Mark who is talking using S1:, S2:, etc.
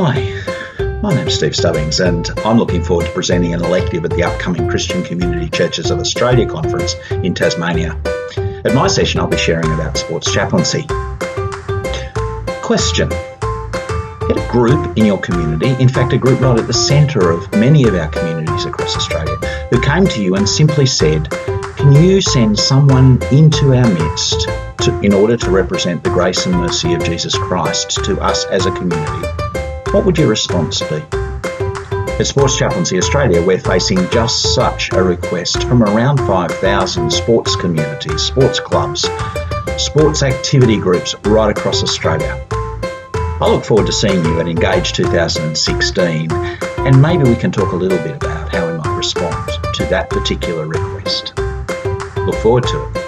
S1: Hi, my name's Steve Stubbings, and I'm looking forward to presenting an elective at the upcoming Christian Community Churches of Australia conference in Tasmania. At my session, I'll be sharing about sports chaplaincy. Question Get a group in your community, in fact, a group right at the centre of many of our communities across Australia, who came to you and simply said, Can you send someone into our midst to, in order to represent the grace and mercy of Jesus Christ to us as a community? What would your response be? At Sports Chaplaincy Australia, we're facing just such a request from around 5,000 sports communities, sports clubs, sports activity groups right across Australia. I look forward to seeing you at Engage 2016 and maybe we can talk a little bit about how we might respond to that particular request. Look forward to it.